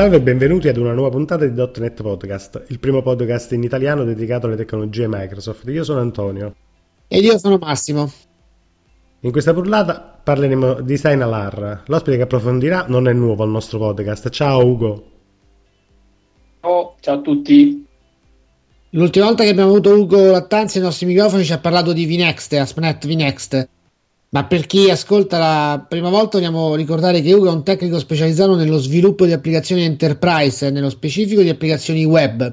Salve e benvenuti ad una nuova puntata di .NET Podcast, il primo podcast in italiano dedicato alle tecnologie Microsoft. Io sono Antonio. Ed io sono Massimo. In questa puntata parleremo di Signalar. L'ospite che approfondirà non è nuovo al nostro podcast. Ciao Ugo. Ciao, ciao a tutti. L'ultima volta che abbiamo avuto Ugo Lattanzi ai nostri microfoni ci ha parlato di VNext, ASP.NET VNext. Ma per chi ascolta la prima volta vogliamo ricordare che Ugo è un tecnico specializzato nello sviluppo di applicazioni enterprise, nello specifico di applicazioni web,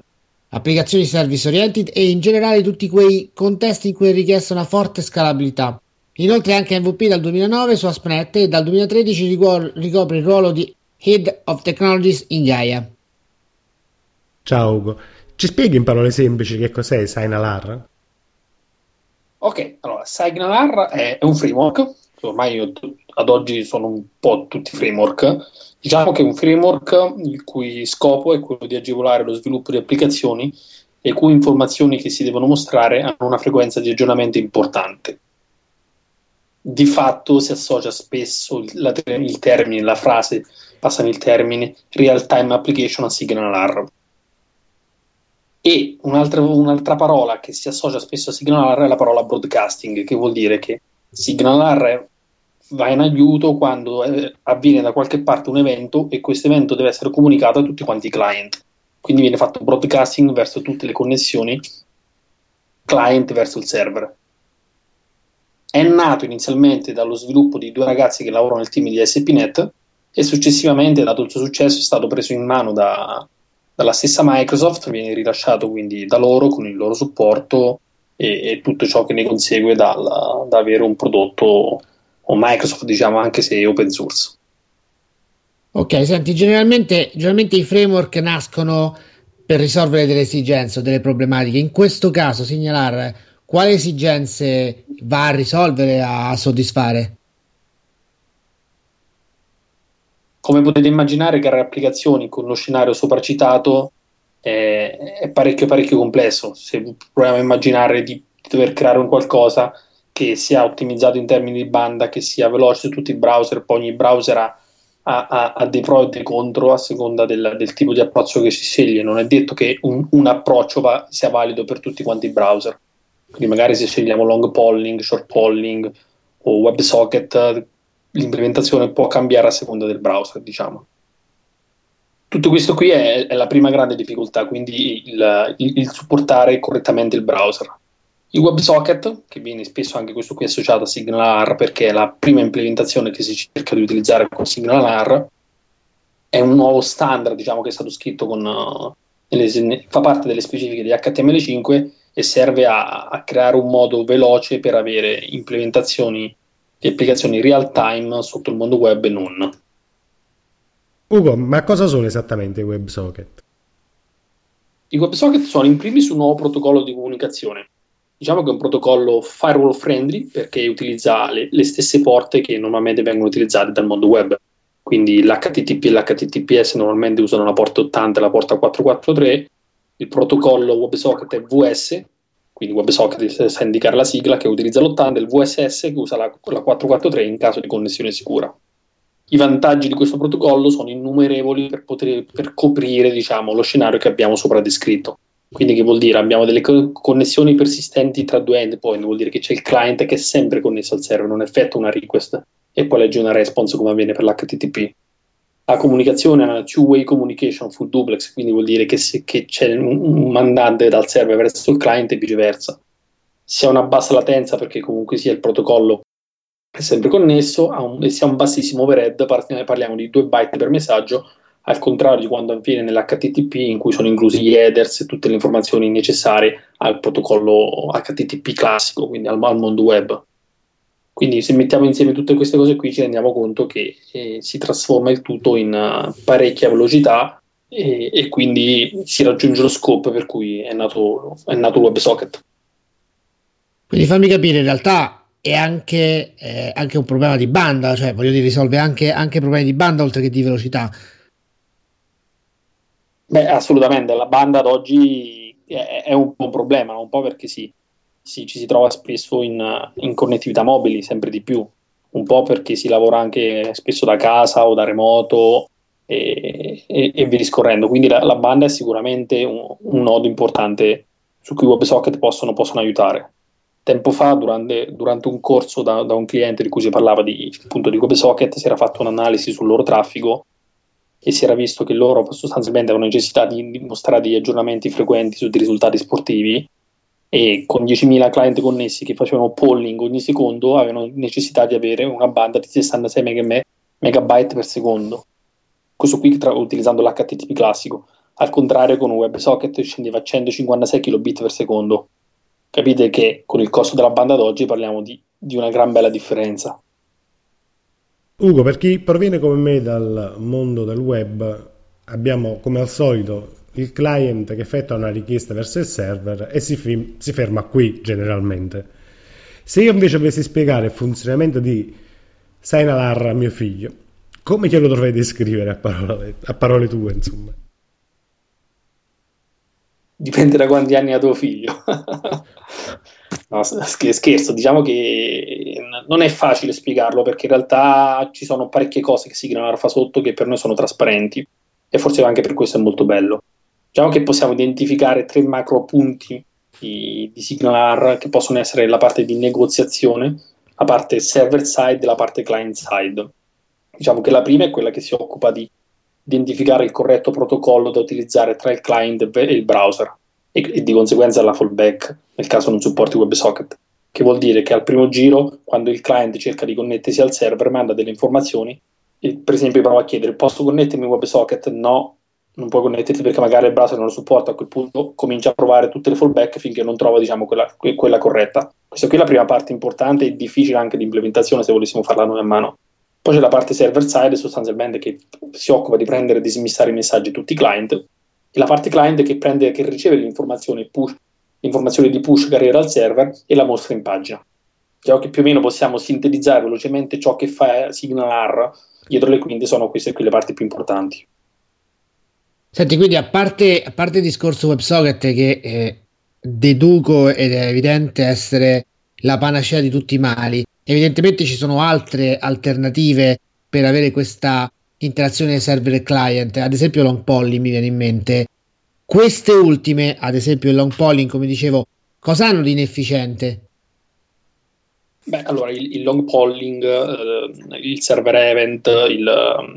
applicazioni service oriented e in generale tutti quei contesti in cui è richiesta una forte scalabilità. Inoltre anche MVP dal 2009 su ASP.NET e dal 2013 ricopre il ruolo di Head of Technologies in Gaia. Ciao Ugo, ci spieghi in parole semplici che cos'è Signalar? Ok, allora Signalar è, un framework, ormai io, ad oggi sono un po' tutti framework, diciamo che è un framework il cui scopo è quello di agevolare lo sviluppo di applicazioni le cui informazioni che si devono mostrare hanno una frequenza di aggiornamento importante. Di fatto si associa spesso il, termine, la frase, passano il termine real time application a Signalar e un'altra, un'altra, parola che si associa spesso a Signalar è la parola broadcasting, che vuol dire che Signalar va in aiuto quando eh, avviene da qualche parte un evento e questo evento deve essere comunicato a tutti quanti i client. Quindi viene fatto broadcasting verso tutte le connessioni client verso il server. È nato inizialmente dallo sviluppo di due ragazzi che lavorano nel team di SPNet e successivamente, dato il suo successo, è stato preso in mano da, dalla stessa Microsoft, viene rilasciato quindi da loro con il loro supporto e, e tutto ciò che ne consegue dal, da avere un prodotto o Microsoft, diciamo anche se open source. Ok, senti, generalmente, generalmente i framework nascono per risolvere delle esigenze o delle problematiche. In questo caso, segnalare quali esigenze va a risolvere, a soddisfare? Come potete immaginare, creare applicazioni con lo scenario sopracitato è, è parecchio, parecchio complesso. Se proviamo a immaginare di, di, dover creare un qualcosa che sia ottimizzato in termini di banda, che sia veloce su tutti i browser, poi ogni browser ha, ha, ha dei pro e dei contro a seconda del, del, tipo di approccio che si sceglie. Non è detto che un, un approccio va, sia valido per tutti quanti i browser. Quindi magari se scegliamo long polling, short polling o WebSocket l'implementazione può cambiare a seconda del browser, diciamo. Tutto questo qui è, è la prima grande difficoltà, quindi il, il, il, supportare correttamente il browser. Il WebSocket, che viene spesso anche questo qui associato a SignalR perché è la prima implementazione che si cerca di utilizzare con SignalR, è un nuovo standard diciamo, che è stato scritto con, nelle, fa parte delle specifiche di HTML5 e serve a, a creare un modo veloce per avere implementazioni di applicazioni real time sotto il mondo web e non. Ugo, ma cosa sono esattamente i WebSocket? I WebSocket sono in primis un nuovo protocollo di comunicazione. Diciamo che è un protocollo firewall friendly perché utilizza le, le stesse porte che normalmente vengono utilizzate dal mondo web. Quindi l'HTTP e l'HTTPS normalmente usano la porta 80 e la porta 443. Il protocollo WebSocket è VS, quindi WebSocket sa indicare la sigla che utilizza l'80 e il VSS che usa la, la 443 in caso di connessione sicura. I vantaggi di questo protocollo sono innumerevoli per, poter, per coprire diciamo, lo scenario che abbiamo sopra descritto. Quindi che vuol dire? Abbiamo delle co- connessioni persistenti tra due endpoint, vuol dire che c'è il client che è sempre connesso al server, non effettua una request e poi legge una response come avviene per l'HTTP la comunicazione è una two-way communication full duplex, quindi vuol dire che, se, che c'è un, mandante dal server verso il client e viceversa. Si ha una bassa latenza perché comunque sia il protocollo è sempre connesso un, e si ha un bassissimo overhead, parliamo di 2 byte per messaggio, al contrario di quando avviene nell'HTTP in cui sono inclusi gli headers e tutte le informazioni necessarie al protocollo HTTP classico, quindi al, al mondo web. Quindi se mettiamo insieme tutte queste cose qui ci rendiamo conto che eh, si trasforma il tutto in uh, parecchia velocità e, e, quindi si raggiunge lo scope per cui è nato, è nato WebSocket. Quindi fammi capire, in realtà è anche, eh, anche un problema di banda, cioè voglio dire, risolve anche, anche problemi di banda oltre che di velocità. Beh, assolutamente, la banda ad oggi è, è un po' un problema, un po' perché sì, si, ci si trova spesso in, in, connettività mobili, sempre di più, un po' perché si lavora anche spesso da casa o da remoto e, e, e via discorrendo. Quindi la, la, banda è sicuramente un, un, nodo importante su cui WebSocket possono, possono aiutare. Tempo fa, durante, durante un corso da, da, un cliente di cui si parlava di, appunto, di WebSocket, si era fatto un'analisi sul loro traffico e si era visto che loro sostanzialmente avevano necessità di mostrare degli aggiornamenti frequenti su dei risultati sportivi e con 10.000 client connessi che facevano polling ogni secondo avevano necessità di avere una banda di 66 MB, megabyte per secondo. Questo qui tra, utilizzando l'HTTP classico. Al contrario, con un WebSocket scendeva a 156 kilobit per secondo. Capite che con il costo della banda d'oggi parliamo di, di una gran bella differenza. Ugo, per chi proviene come me dal mondo del web, abbiamo come al solito il client che effettua una richiesta verso il server e si, fi- si ferma qui generalmente. Se io invece dovessi spiegare il funzionamento di Signalar a mio figlio, come glielo dovrei descrivere a parole, a parole tue, insomma? Dipende da quanti anni ha tuo figlio. no, scherzo, diciamo che non è facile spiegarlo perché in realtà ci sono parecchie cose che Signalar fa sotto che per noi sono trasparenti e forse anche per questo è molto bello. Diciamo che possiamo identificare tre macro punti di, di Signalar che possono essere la parte di negoziazione, la parte server side e la parte client side. Diciamo che la prima è quella che si occupa di identificare il corretto protocollo da utilizzare tra il client e il browser e, e di conseguenza la fallback nel caso non supporti WebSocket, che vuol dire che al primo giro, quando il client cerca di connettersi al server, manda delle informazioni e per esempio prova a chiedere posso connettermi WebSocket? No, non puoi connetterti perché magari il browser non lo supporta, a quel punto comincia a provare tutte le fallback finché non trova diciamo, quella, quella, corretta. Questa qui è la prima parte importante e difficile anche di implementazione se volessimo farla noi a mano. Poi c'è la parte server side sostanzialmente che si occupa di prendere e dismissare i messaggi tutti i client e la parte client che, prende, che riceve le informazioni, push, informazioni di push che arriva dal server e la mostra in pagina. Diciamo che più o meno possiamo sintetizzare velocemente ciò che fa SignalR dietro le quinte sono queste qui le parti più importanti. Senti, quindi a parte, a parte il discorso WebSocket che eh, deduco ed è evidente essere la panacea di tutti i mali, evidentemente ci sono altre alternative per avere questa interazione server e client, ad esempio long polling mi viene in mente. Queste ultime, ad esempio il long polling, come dicevo, cosa hanno di inefficiente? Beh, allora il, il long polling, eh, il server event, il,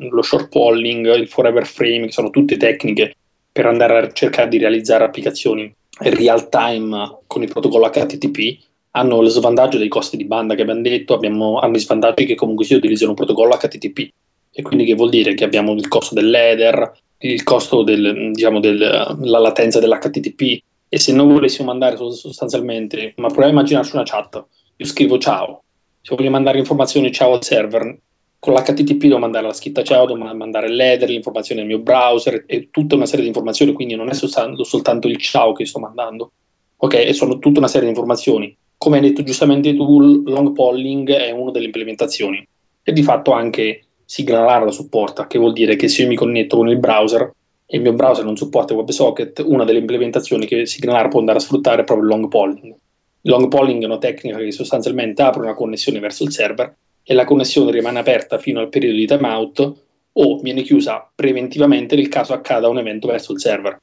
lo short polling, il forever frame, sono tutte tecniche per andare a cercare di realizzare applicazioni real time con il protocollo HTTP, hanno lo svantaggio dei costi di banda che abbiamo detto, abbiamo, hanno i svantaggi che comunque si utilizzano un protocollo HTTP e quindi che vuol dire che abbiamo il costo dell'header, il costo del, diciamo, della latenza dell'HTTP e se noi volessimo mandare sostanzialmente, ma proviamo a immaginarci una chat io scrivo ciao. Se voglio mandare informazioni ciao al server, con l'HTTP devo mandare la scritta ciao, devo mandare l'header, l'informazione del mio browser e tutta una serie di informazioni, quindi non è soltanto, soltanto il ciao che sto mandando. Ok, sono tutta una serie di informazioni. Come hai detto giustamente tu, long polling è una delle implementazioni e di fatto anche Signalar lo supporta, che vuol dire che se io mi connetto con il browser e il mio browser non supporta WebSocket, una delle implementazioni che Signalar può andare a sfruttare è proprio il long polling. Long polling è una tecnica che sostanzialmente apre una connessione verso il server e la connessione rimane aperta fino al periodo di timeout o viene chiusa preventivamente nel caso accada un evento verso il server.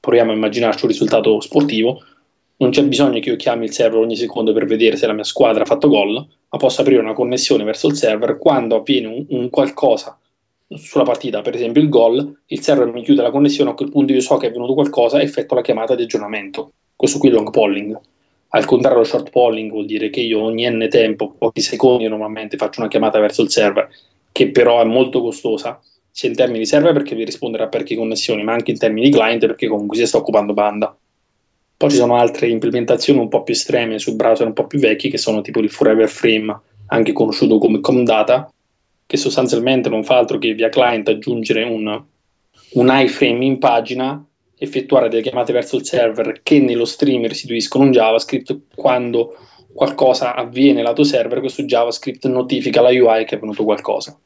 Proviamo a immaginarci un risultato sportivo. Non c'è bisogno che io chiami il server ogni secondo per vedere se la mia squadra ha fatto gol, ma posso aprire una connessione verso il server quando avviene un, un qualcosa sulla partita, per esempio il gol, il server mi chiude la connessione, a quel punto io so che è avvenuto qualcosa e effetto la chiamata di aggiornamento. Questo qui è long polling. Al contrario, lo short polling vuol dire che io ogni n tempo, pochi secondi normalmente, faccio una chiamata verso il server, che però è molto costosa, sia in termini di server perché vi risponderà per chi connessioni, ma anche in termini di client perché comunque si sta occupando banda. Poi ci sono altre implementazioni un po' più estreme su browser un po' più vecchi che sono tipo il Forever Frame, anche conosciuto come Comdata, che sostanzialmente non fa altro che via client aggiungere un, un iframe in pagina effettuare delle chiamate verso il server che nello stream restituiscono un JavaScript quando qualcosa avviene lato server, questo JavaScript notifica la UI che è venuto qualcosa.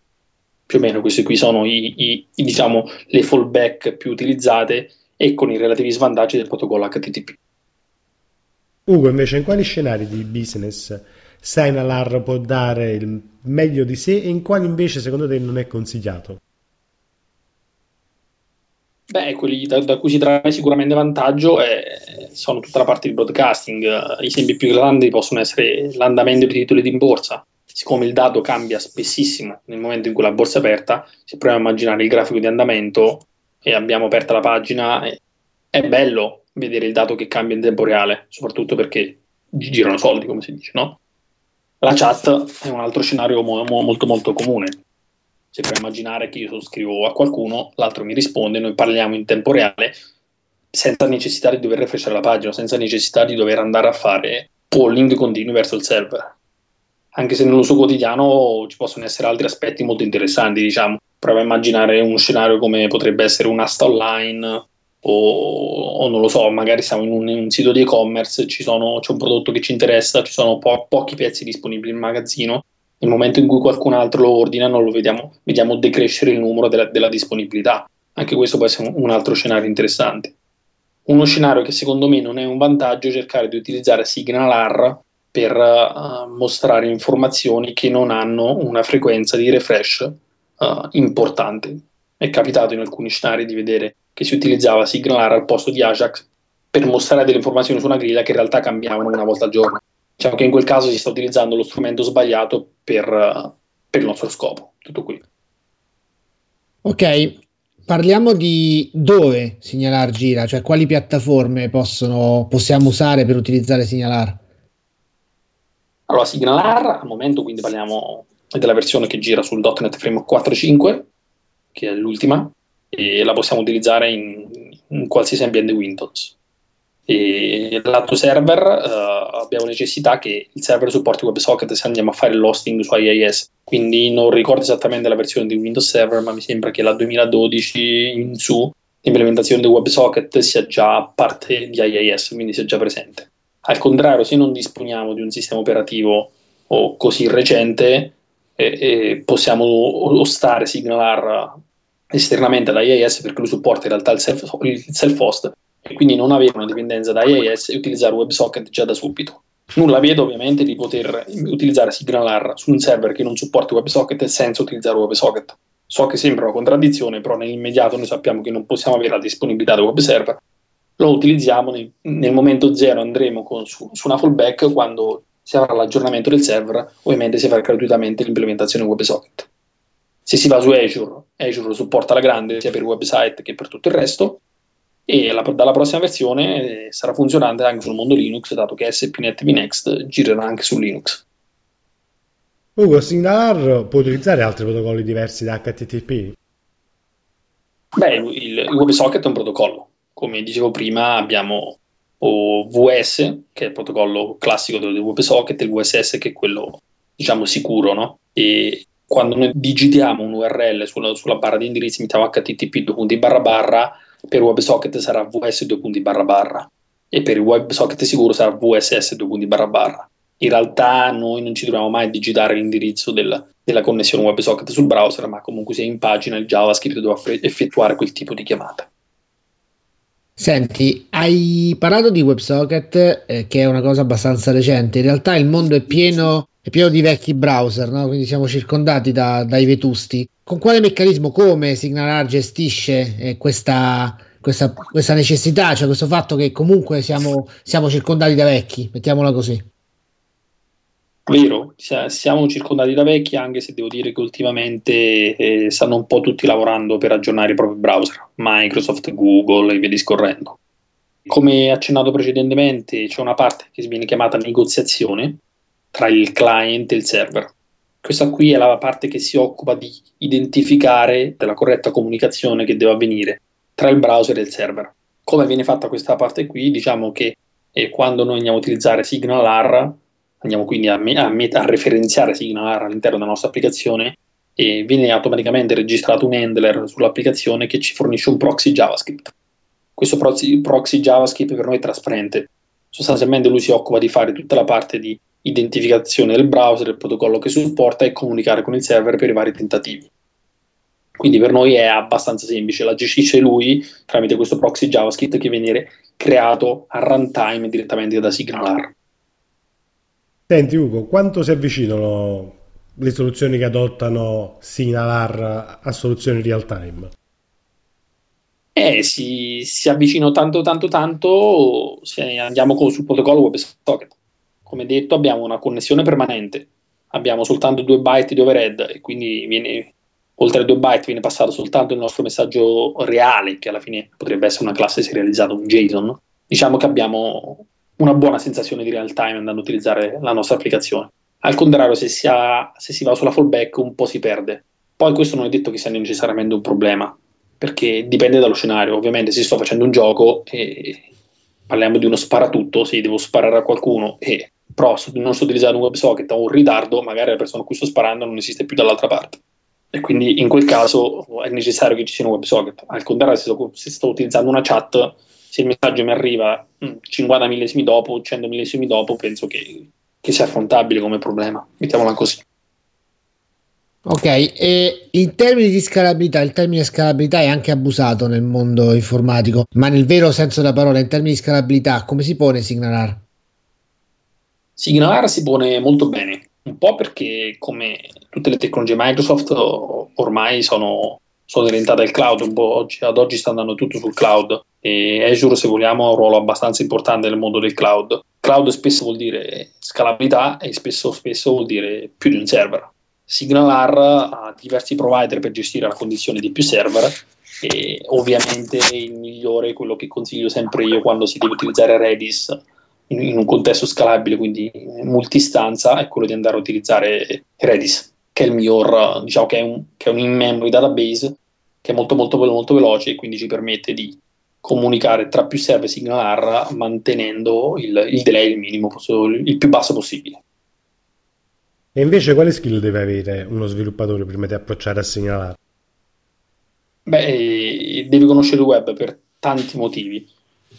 Più o meno queste qui sono i, i, i, diciamo, le fallback più utilizzate e con i relativi svantaggi del protocollo HTTP. Ugo, invece, in quali scenari di business Signalar può dare il meglio di sé e in quali invece secondo te non è consigliato? Beh, quelli da, da cui si trae sicuramente vantaggio è, sono tutta la parte di broadcasting. I esempi più grandi possono essere l'andamento dei titoli di borsa. Siccome il dato cambia spessissimo nel momento in cui la borsa è aperta, se proviamo a immaginare il grafico di andamento e abbiamo aperta la pagina, è, è bello vedere il dato che cambia in tempo reale, soprattutto perché girano soldi, come si dice, no? La chat è un altro scenario mo- molto molto comune se puoi immaginare che io scrivo a qualcuno, l'altro mi risponde, noi parliamo in tempo reale senza necessità di dover refrescare la pagina, senza necessità di dover andare a fare polling continui verso il server. Anche se nell'uso quotidiano ci possono essere altri aspetti molto interessanti, diciamo. Prova a immaginare un scenario come potrebbe essere un'asta online o, o, non lo so, magari siamo in un, in un sito di e-commerce, sono, c'è un prodotto che ci interessa, ci sono po- pochi pezzi disponibili in magazzino nel momento in cui qualcun altro lo ordina, non lo vediamo, vediamo decrescere il numero della, della disponibilità. Anche questo può essere un, altro scenario interessante. Uno scenario che secondo me non è un vantaggio è cercare di utilizzare SignalR per uh, mostrare informazioni che non hanno una frequenza di refresh uh, importante. È capitato in alcuni scenari di vedere che si utilizzava SignalR al posto di Ajax per mostrare delle informazioni su una griglia che in realtà cambiavano una volta al giorno. Diciamo che in quel caso si sta utilizzando lo strumento sbagliato per, per il nostro scopo. Tutto qui. Ok, parliamo di dove Signalar gira, cioè quali piattaforme possono, possiamo usare per utilizzare Signalar. Allora, Signalar al momento, quindi parliamo della versione che gira sul .NET Framework 4.5, che è l'ultima, e la possiamo utilizzare in, in qualsiasi ambiente Windows. E lato server uh, abbiamo necessità che il server supporti WebSocket se andiamo a fare l'hosting su IIS. Quindi non ricordo esattamente la versione di Windows Server, ma mi sembra che la 2012 in su l'implementazione di WebSocket sia già parte di IIS, quindi sia già presente. Al contrario, se non disponiamo di un sistema operativo o così recente, eh, eh, possiamo ostare Signalar esternamente da IIS perché lui supporta in realtà il self-host e quindi non avere una dipendenza da IIS e utilizzare WebSocket già da subito. Nulla vedo ovviamente di poter utilizzare SignalR su un server che non supporti WebSocket senza utilizzare WebSocket. So che sembra una contraddizione, però nell'immediato noi sappiamo che non possiamo avere la disponibilità del web server. Lo utilizziamo nel, nel momento zero, andremo con, su, su, una fallback quando si avrà l'aggiornamento del server, ovviamente si farà gratuitamente l'implementazione WebSocket. Se si va su Azure, Azure supporta la grande sia per il website che per tutto il resto, e la, dalla prossima versione eh, sarà funzionante anche sul mondo Linux, dato che SPNet VNext girerà anche su Linux. Ugo, Signalar può utilizzare altri protocolli diversi da HTTP? Beh, il, il WebSocket è un protocollo. Come dicevo prima, abbiamo VS, che è il protocollo classico del WebSocket, e il VSS, che è quello, diciamo, sicuro, no? E quando noi digitiamo un URL sulla, sulla barra di indirizzi, mettiamo http barra barra, per WebSocket sarà vs 2 barra barra e per il WebSocket sicuro sarà vss 2 barra barra. In realtà noi non ci dobbiamo mai digitare l'indirizzo del, della connessione WebSocket sul browser, ma comunque sia in pagina il JavaScript deve effettuare quel tipo di chiamata. Senti, hai parlato di WebSocket, eh, che è una cosa abbastanza recente. In realtà il mondo è pieno, è pieno di vecchi browser, no? quindi siamo circondati da, dai vetusti con quale meccanismo, come Signalar gestisce eh, questa, questa, questa, necessità, cioè questo fatto che comunque siamo, siamo circondati da vecchi, mettiamola così. Vero, siamo circondati da vecchi, anche se devo dire che ultimamente eh, stanno un po' tutti lavorando per aggiornare i propri browser, Microsoft, Google e via discorrendo. Come accennato precedentemente, c'è una parte che viene chiamata negoziazione tra il client e il server questa qui è la parte che si occupa di identificare della corretta comunicazione che deve avvenire tra il browser e il server. Come viene fatta questa parte qui? Diciamo che eh, quando noi andiamo a utilizzare SignalR, andiamo quindi a, me- a, met- a referenziare SignalR all'interno della nostra applicazione e viene automaticamente registrato un handler sull'applicazione che ci fornisce un proxy JavaScript. Questo proxy, proxy JavaScript per noi è trasparente. Sostanzialmente lui si occupa di fare tutta la parte di identificazione del browser, il protocollo che supporta e comunicare con il server per i vari tentativi. Quindi per noi è abbastanza semplice, la gestisce lui tramite questo proxy JavaScript che viene creato a runtime direttamente da SignalR. Senti Ugo, quanto si avvicinano le soluzioni che adottano SignalR a soluzioni real time? Eh, si, si avvicina tanto, tanto, tanto, andiamo con, sul protocollo WebSocket. Come detto, abbiamo una connessione permanente, abbiamo soltanto 2 byte di overhead e quindi viene, oltre a 2 byte viene passato soltanto il nostro messaggio reale, che alla fine potrebbe essere una classe serializzata, un JSON. Diciamo che abbiamo una buona sensazione di real time andando a utilizzare la nostra applicazione. Al contrario, se si, ha, se si va sulla fallback un po' si perde. Poi questo non è detto che sia necessariamente un problema, perché dipende dallo scenario. Ovviamente se sto facendo un gioco e parliamo di uno sparatutto, se devo sparare a qualcuno e però non sto utilizzando un WebSocket o un ritardo, magari la persona a cui sto sparando non esiste più dall'altra parte. E quindi in quel caso è necessario che ci sia un WebSocket. Al contrario, se sto, se sto utilizzando una chat, se il messaggio mi arriva 50 mm, millesimi dopo, 100 millesimi dopo, penso che, che sia affrontabile come problema. Mettiamola così. Ok, e in termini di scalabilità, il termine scalabilità è anche abusato nel mondo informatico, ma nel vero senso della parola, in termini di scalabilità, come si pone Signalar? Signalar si pone molto bene, un po' perché come tutte le tecnologie Microsoft ormai sono sono orientate al cloud, oggi, ad oggi sta andando tutto sul cloud e Azure se vogliamo ha un ruolo abbastanza importante nel mondo del cloud. Cloud spesso vuol dire scalabilità e spesso, spesso vuol dire più di un server. SignalR ha diversi provider per gestire la condizione di più server e ovviamente il migliore, quello che consiglio sempre io quando si deve utilizzare Redis in, in un contesto scalabile, quindi multistanza, è quello di andare a utilizzare Redis che è il miglior, diciamo che è un, che è un in-memory database che è molto molto molto veloce e quindi ci permette di comunicare tra più server SignalR mantenendo il, il delay il minimo, il più basso possibile. E invece quale skill deve avere uno sviluppatore prima di approcciare a SignalR? Beh, deve conoscere il web per tanti motivi,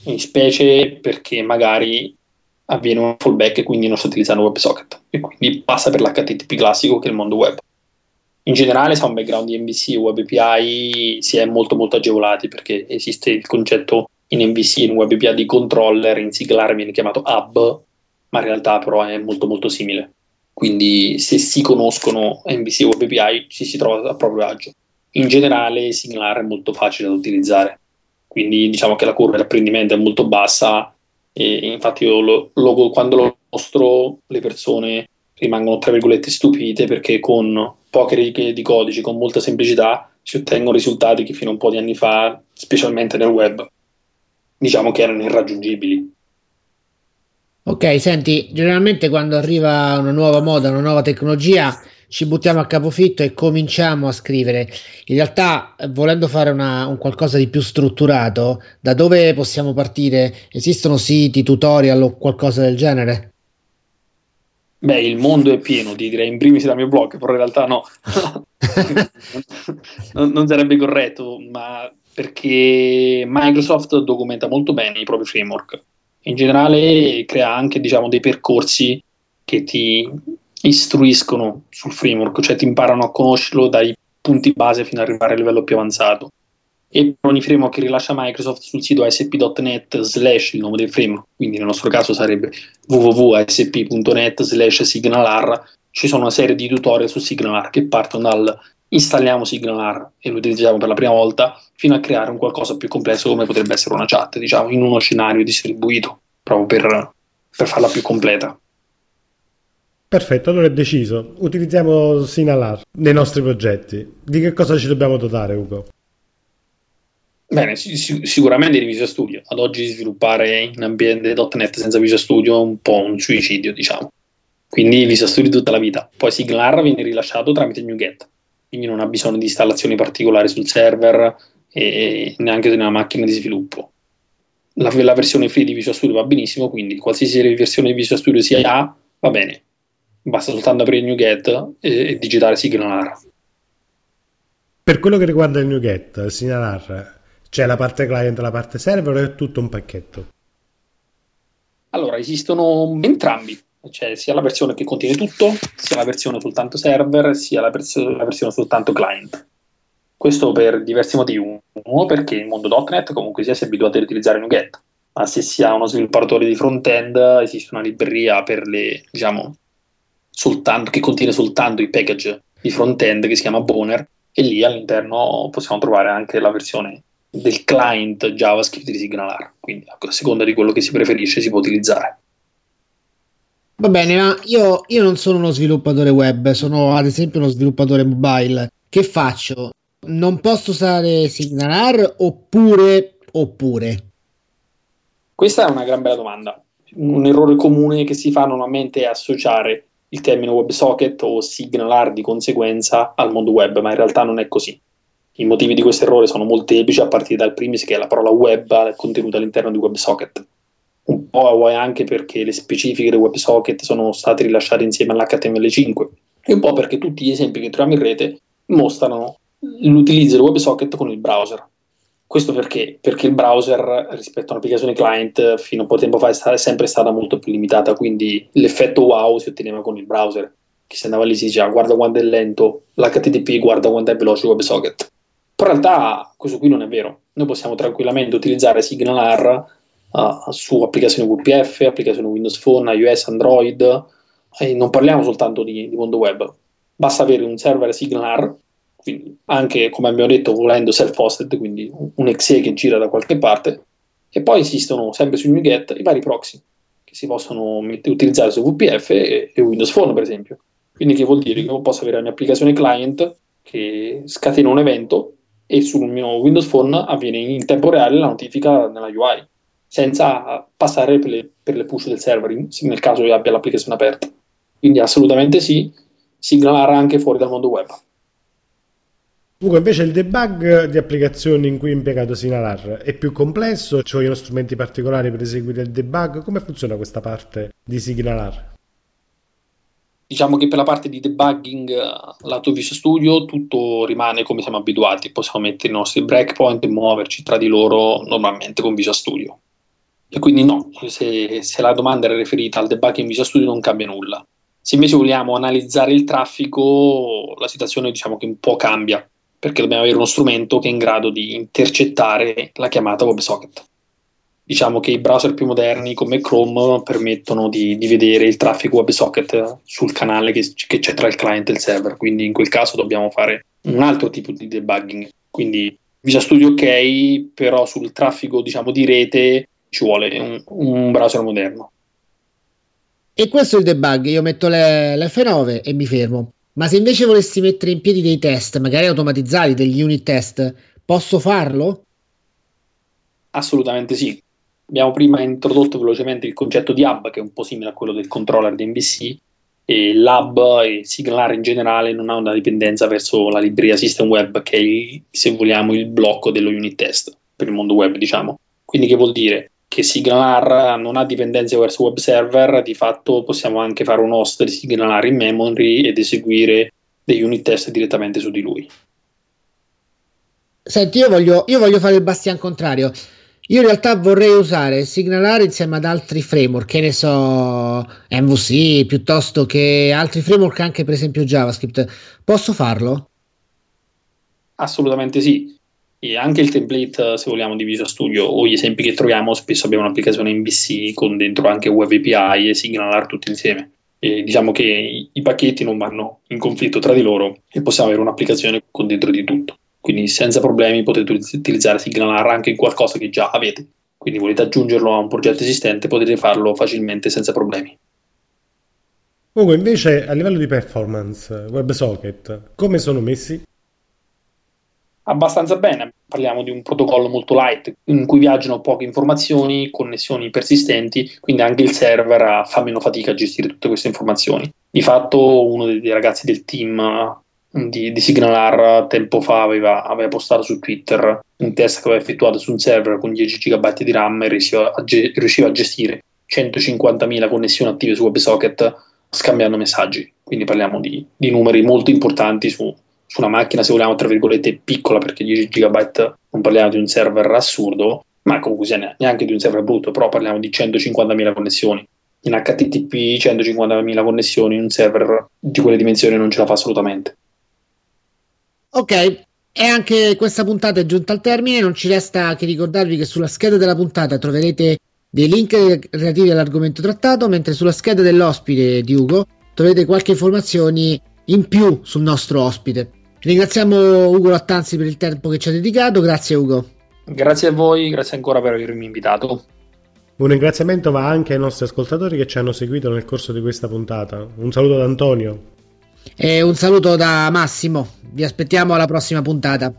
in specie perché magari avviene un fallback e quindi non sto utilizzando WebSocket e quindi passa per l'HTTP classico che è il mondo web. In generale, se ha un background di MVC o Web API si è molto molto agevolati perché esiste il concetto in MVC, in Web API di controller, in siglar viene chiamato hub, ma in realtà però è molto molto simile. Quindi se si conoscono MVC o API ci si trova a proprio agio. In generale Siglar è molto facile da utilizzare, quindi diciamo che la curva di apprendimento è molto bassa e infatti io lo, lo, quando lo mostro le persone rimangono tra virgolette stupite perché con poche righe di codice, con molta semplicità, si ottengono risultati che fino a un po' di anni fa, specialmente nel web, diciamo che erano irraggiungibili. Ok, senti, generalmente quando arriva una nuova moda, una nuova tecnologia, ci buttiamo a capofitto e cominciamo a scrivere. In realtà, volendo fare una, un qualcosa di più strutturato, da dove possiamo partire? Esistono siti, tutorial o qualcosa del genere? Beh, il mondo è pieno, ti direi in primis dal mio blog, però in realtà no, non, non sarebbe corretto, ma perché Microsoft documenta molto bene i propri framework. In generale crea anche diciamo, dei percorsi che ti istruiscono sul framework, cioè ti imparano a conoscerlo dai punti base fino ad arrivare al livello più avanzato. E per ogni framework che rilascia Microsoft sul sito asp.net slash il nome del framework, quindi nel nostro caso sarebbe www.asp.net slash signalar, ci sono una serie di tutorial su signalar che partono dal installiamo signalar e lo utilizziamo per la prima volta fino a creare un qualcosa più complesso come potrebbe essere una chat, diciamo, in uno scenario distribuito, proprio per, per farla più completa. Perfetto, allora è deciso. Utilizziamo Sinalar nei nostri progetti. Di che cosa ci dobbiamo dotare, Ugo? Bene, sic- sicuramente di Visual Studio. Ad oggi sviluppare in ambiente .NET senza Visual Studio è un po' un suicidio, diciamo. Quindi Visual Studio tutta la vita. Poi Siglar viene rilasciato tramite NuGet, quindi non ha bisogno di installazioni particolari sul server e neanche nella macchina di sviluppo. La, la versione free di Visual Studio va benissimo, quindi qualsiasi versione di Visual Studio sia ha, va bene basta soltanto aprire il NuGet e, e digitare signalar. Per quello che riguarda il NuGet, il signalar, c'è la parte client e la parte server o è tutto un pacchetto? Allora, esistono entrambi, cioè sia la versione che contiene tutto, sia la versione soltanto server, sia la, pers- la versione soltanto client. Questo per diversi motivi. Uno, perché il mondo .NET comunque sia si è abituato ad utilizzare NuGet, ma se si ha uno sviluppatore di front-end esiste una libreria le, diciamo, soltanto, che contiene soltanto i package di front-end che si chiama Boner e lì all'interno possiamo trovare anche la versione del client JavaScript di SignalR, quindi a seconda di quello che si preferisce si può utilizzare. Va bene, ma io, io non sono uno sviluppatore web, sono ad esempio uno sviluppatore mobile. Che faccio? Non posso usare SignalR oppure oppure? Questa è una gran bella domanda. Un errore comune che si fa normalmente è associare il termine WebSocket o SignalR di conseguenza al mondo web, ma in realtà non è così. I motivi di questo errore sono molteplici, a partire dal primis che la parola web è contenuta all'interno di WebSocket. Un po' anche perché le specifiche del WebSocket sono state rilasciate insieme all'HTML5 e un po' perché tutti gli esempi che troviamo in rete mostrano l'utilizzo del WebSocket con il browser. Questo perché? Perché il browser rispetto all'applicazione client fino a un po' di tempo fa è, sempre stata molto più limitata, quindi l'effetto wow si otteneva con il browser, che se andava lì si diceva guarda quanto è lento l'HTTP, guarda quanto è veloce WebSocket. Però in realtà questo qui non è vero, noi possiamo tranquillamente utilizzare SignalR uh, su applicazioni VPF, applicazioni Windows Phone, iOS, Android, e non parliamo soltanto di, di mondo web, basta avere un server quindi anche come abbiamo detto volendo self-hosted, quindi un exe che gira da qualche parte, e poi esistono sempre su NuGet i vari proxy che si possono met- utilizzare su VPF e, e, Windows Phone per esempio. Quindi che vuol dire? Che io posso avere la mia applicazione client che scatena un evento e sul mio Windows Phone avviene in tempo reale la notifica nella UI, senza passare per le, per le push del server, nel caso io abbia l'applicazione aperta. Quindi assolutamente sì, signalarà anche fuori dal mondo web. Ugo, invece il debug di applicazioni in cui è impiegato Sinalar è più complesso? Ci vogliono strumenti particolari per eseguire il debug? Come funziona questa parte di Signalar? Diciamo che per la parte di debugging lato Visual Studio tutto rimane come siamo abituati, possiamo mettere i nostri breakpoint e muoverci tra di loro normalmente con Visual Studio. E quindi no, se, se la domanda era riferita al debugging in Visual Studio non cambia nulla. Se invece vogliamo analizzare il traffico, la situazione diciamo che un po' cambia perché dobbiamo avere uno strumento che è in grado di intercettare la chiamata WebSocket. Diciamo che i browser più moderni come Chrome permettono di, di vedere il traffico WebSocket sul canale che, che, c'è tra il client e il server, quindi in quel caso dobbiamo fare un altro tipo di debugging. Quindi Visual Studio ok, però sul traffico diciamo, di rete ci vuole un, un browser moderno. E questo è il debug, io metto le, l'F9 e mi fermo. Ma se invece volessi mettere in piedi dei test, magari automatizzati, degli unit test, posso farlo? Assolutamente sì. Abbiamo prima introdotto velocemente il concetto di hub, che è un po' simile a quello del controller di NBC, e l'hub e Signalar in generale non ha una dipendenza verso la libreria System Web, che è, il, se vogliamo, il blocco dello unit test per il mondo web, diciamo. Quindi che vuol dire? Che SignalR non ha dipendenze verso web server, di fatto possiamo anche fare un host di SignalR in memory ed eseguire degli unit test direttamente su di lui. Senti, io voglio, io voglio fare il bastian contrario. Io in realtà vorrei usare SignalR insieme ad altri framework, che ne so, MVC, piuttosto che altri framework, anche per esempio JavaScript. Posso farlo? Assolutamente sì e anche il template, se vogliamo, di Visual Studio o gli esempi che troviamo, spesso abbiamo un'applicazione MVC con dentro anche Web API e Signalar tutti insieme. E diciamo che i, pacchetti non vanno in conflitto tra di loro e possiamo avere un'applicazione con dentro di tutto. Quindi senza problemi potete utilizzare Signalar anche in qualcosa che già avete. Quindi volete aggiungerlo a un progetto esistente, potete farlo facilmente senza problemi. Comunque invece a livello di performance, WebSocket, come sono messi? Abbastanza bene. Parliamo di un protocollo molto light in cui viaggiano poche informazioni, connessioni persistenti, quindi anche il server fa meno fatica a gestire tutte queste informazioni. Di fatto, uno dei, ragazzi del team di, di SignalR tempo fa aveva, aveva, postato su Twitter un test che aveva effettuato su un server con 10 GB di RAM e riusciva a, ge- riusciva a gestire 150.000 connessioni attive su WebSocket scambiando messaggi. Quindi parliamo di, di numeri molto importanti su, su una macchina, se vogliamo, tra virgolette, piccola, perché 10 GB non parliamo di un server assurdo, ma comunque neanche di un server brutto, però parliamo di 150.000 connessioni. In HTTP 150.000 connessioni un server di quelle dimensioni non ce la fa assolutamente. Ok, e anche questa puntata è giunta al termine, non ci resta che ricordarvi che sulla scheda della puntata troverete dei link relativi all'argomento trattato, mentre sulla scheda dell'ospite di Ugo troverete qualche informazione in più sul nostro ospite. Ringraziamo Ugo Lattanzi per il tempo che ci ha dedicato, grazie Ugo. Grazie a voi, grazie ancora per avermi invitato. Un ringraziamento va anche ai nostri ascoltatori che ci hanno seguito nel corso di questa puntata. Un saluto da Antonio. E un saluto da Massimo. Vi aspettiamo alla prossima puntata.